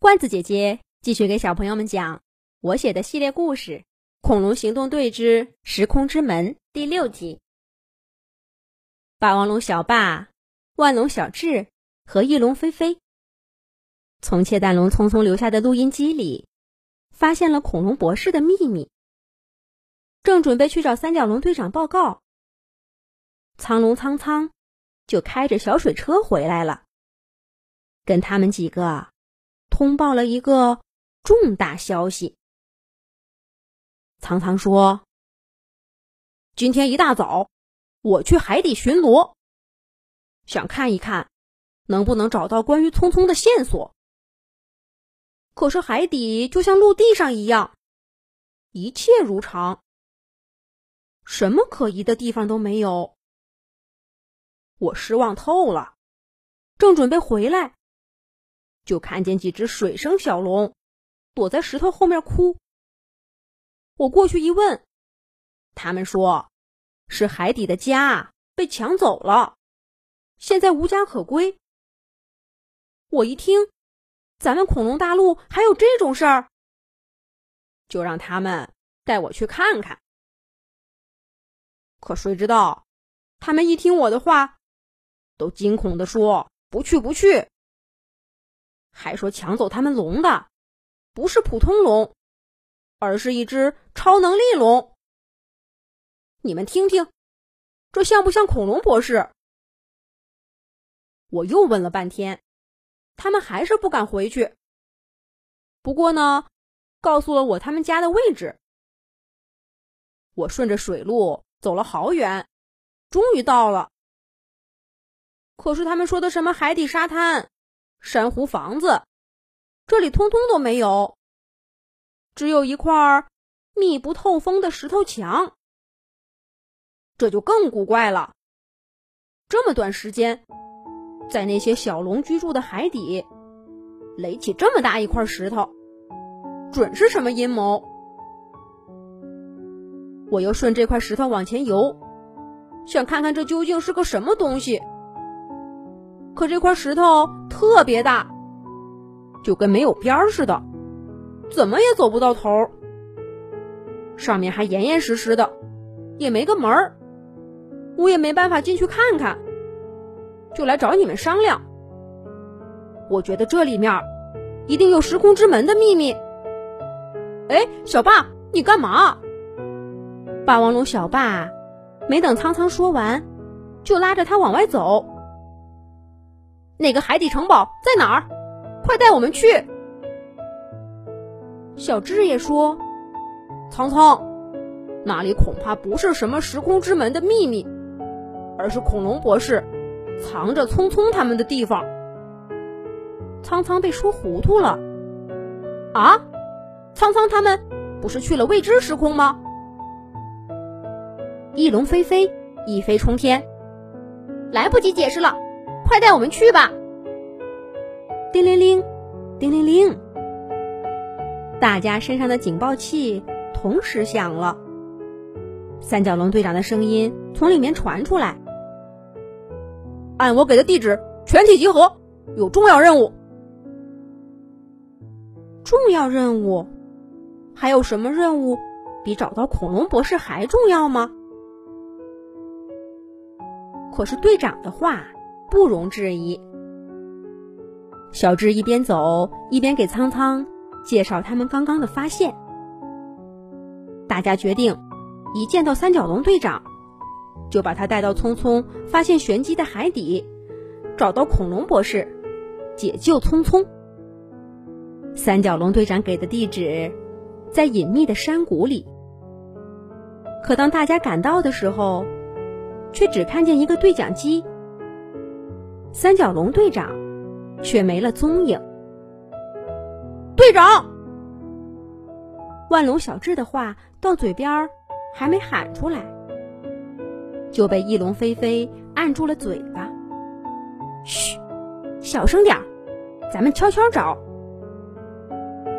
罐子姐姐继续给小朋友们讲我写的系列故事《恐龙行动队之时空之门》第六集。霸王龙小霸、万龙小智和翼龙飞飞，从窃蛋龙匆匆留下的录音机里，发现了恐龙博士的秘密。正准备去找三角龙队长报告，苍龙苍苍就开着小水车回来了，跟他们几个通报了一个重大消息。苍苍说：“今天一大早，我去海底巡逻，想看一看能不能找到关于聪聪的线索。可是海底就像陆地上一样，一切如常。”什么可疑的地方都没有，我失望透了。正准备回来，就看见几只水生小龙躲在石头后面哭。我过去一问，他们说是海底的家被抢走了，现在无家可归。我一听，咱们恐龙大陆还有这种事儿，就让他们带我去看看。可谁知道，他们一听我的话，都惊恐的说：“不去，不去！”还说抢走他们龙的不是普通龙，而是一只超能力龙。你们听听，这像不像恐龙博士？我又问了半天，他们还是不敢回去。不过呢，告诉了我他们家的位置。我顺着水路。走了好远，终于到了。可是他们说的什么海底沙滩、珊瑚房子，这里通通都没有，只有一块密不透风的石头墙。这就更古怪了。这么短时间，在那些小龙居住的海底，垒起这么大一块石头，准是什么阴谋？我又顺这块石头往前游，想看看这究竟是个什么东西。可这块石头特别大，就跟没有边儿似的，怎么也走不到头。上面还严严实实的，也没个门儿，我也没办法进去看看，就来找你们商量。我觉得这里面一定有时空之门的秘密。哎，小霸，你干嘛？霸王龙小霸没等苍苍说完，就拉着他往外走。那个海底城堡在哪儿？快带我们去！小智也说：“苍苍，那里恐怕不是什么时空之门的秘密，而是恐龙博士藏着聪聪他们的地方。”苍苍被说糊涂了。啊，苍苍他们不是去了未知时空吗？翼龙飞飞，一飞冲天，来不及解释了，快带我们去吧！叮铃铃，叮铃铃，大家身上的警报器同时响了。三角龙队长的声音从里面传出来：“按我给的地址，全体集合，有重要任务。”重要任务？还有什么任务比找到恐龙博士还重要吗？可是队长的话不容置疑。小智一边走一边给苍苍介绍他们刚刚的发现。大家决定，一见到三角龙队长，就把他带到聪聪发现玄机的海底，找到恐龙博士，解救聪聪。三角龙队长给的地址在隐秘的山谷里。可当大家赶到的时候，却只看见一个对讲机，三角龙队长却没了踪影。队长，万龙小智的话到嘴边还没喊出来，就被翼龙飞飞按住了嘴巴。嘘，小声点咱们悄悄找。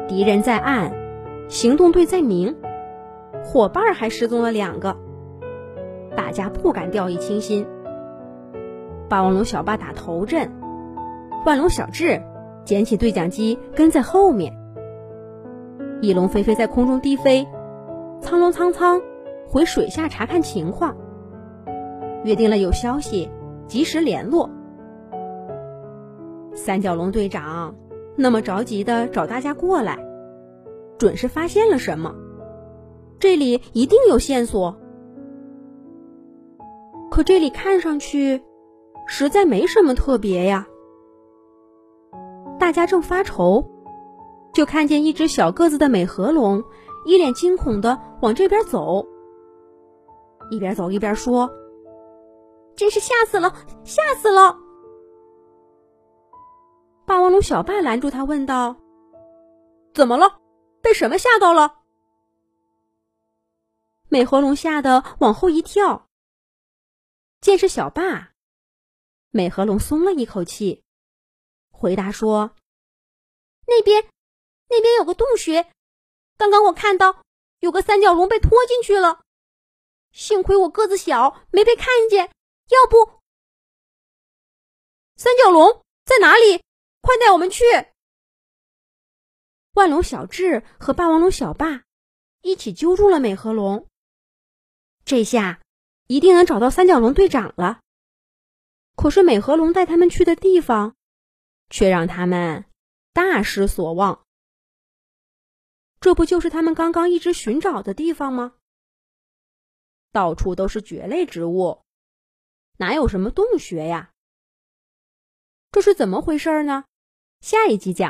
敌人在暗，行动队在明，伙伴还失踪了两个。大家不敢掉以轻心。霸王龙小霸打头阵，万龙小智捡起对讲机跟在后面。翼龙飞飞在空中低飞，苍龙苍苍回水下查看情况，约定了有消息及时联络。三角龙队长那么着急的找大家过来，准是发现了什么，这里一定有线索。可这里看上去实在没什么特别呀。大家正发愁，就看见一只小个子的美颌龙一脸惊恐的往这边走，一边走一边说：“真是吓死了，吓死了！”霸王龙小霸拦住他，问道：“怎么了？被什么吓到了？”美颌龙吓得往后一跳。见是小霸，美和龙松了一口气，回答说：“那边，那边有个洞穴，刚刚我看到有个三角龙被拖进去了，幸亏我个子小，没被看见。要不，三角龙在哪里？快带我们去！”万龙小智和霸王龙小霸一起揪住了美和龙，这下。一定能找到三角龙队长了。可是美颌龙带他们去的地方，却让他们大失所望。这不就是他们刚刚一直寻找的地方吗？到处都是蕨类植物，哪有什么洞穴呀？这是怎么回事呢？下一集讲。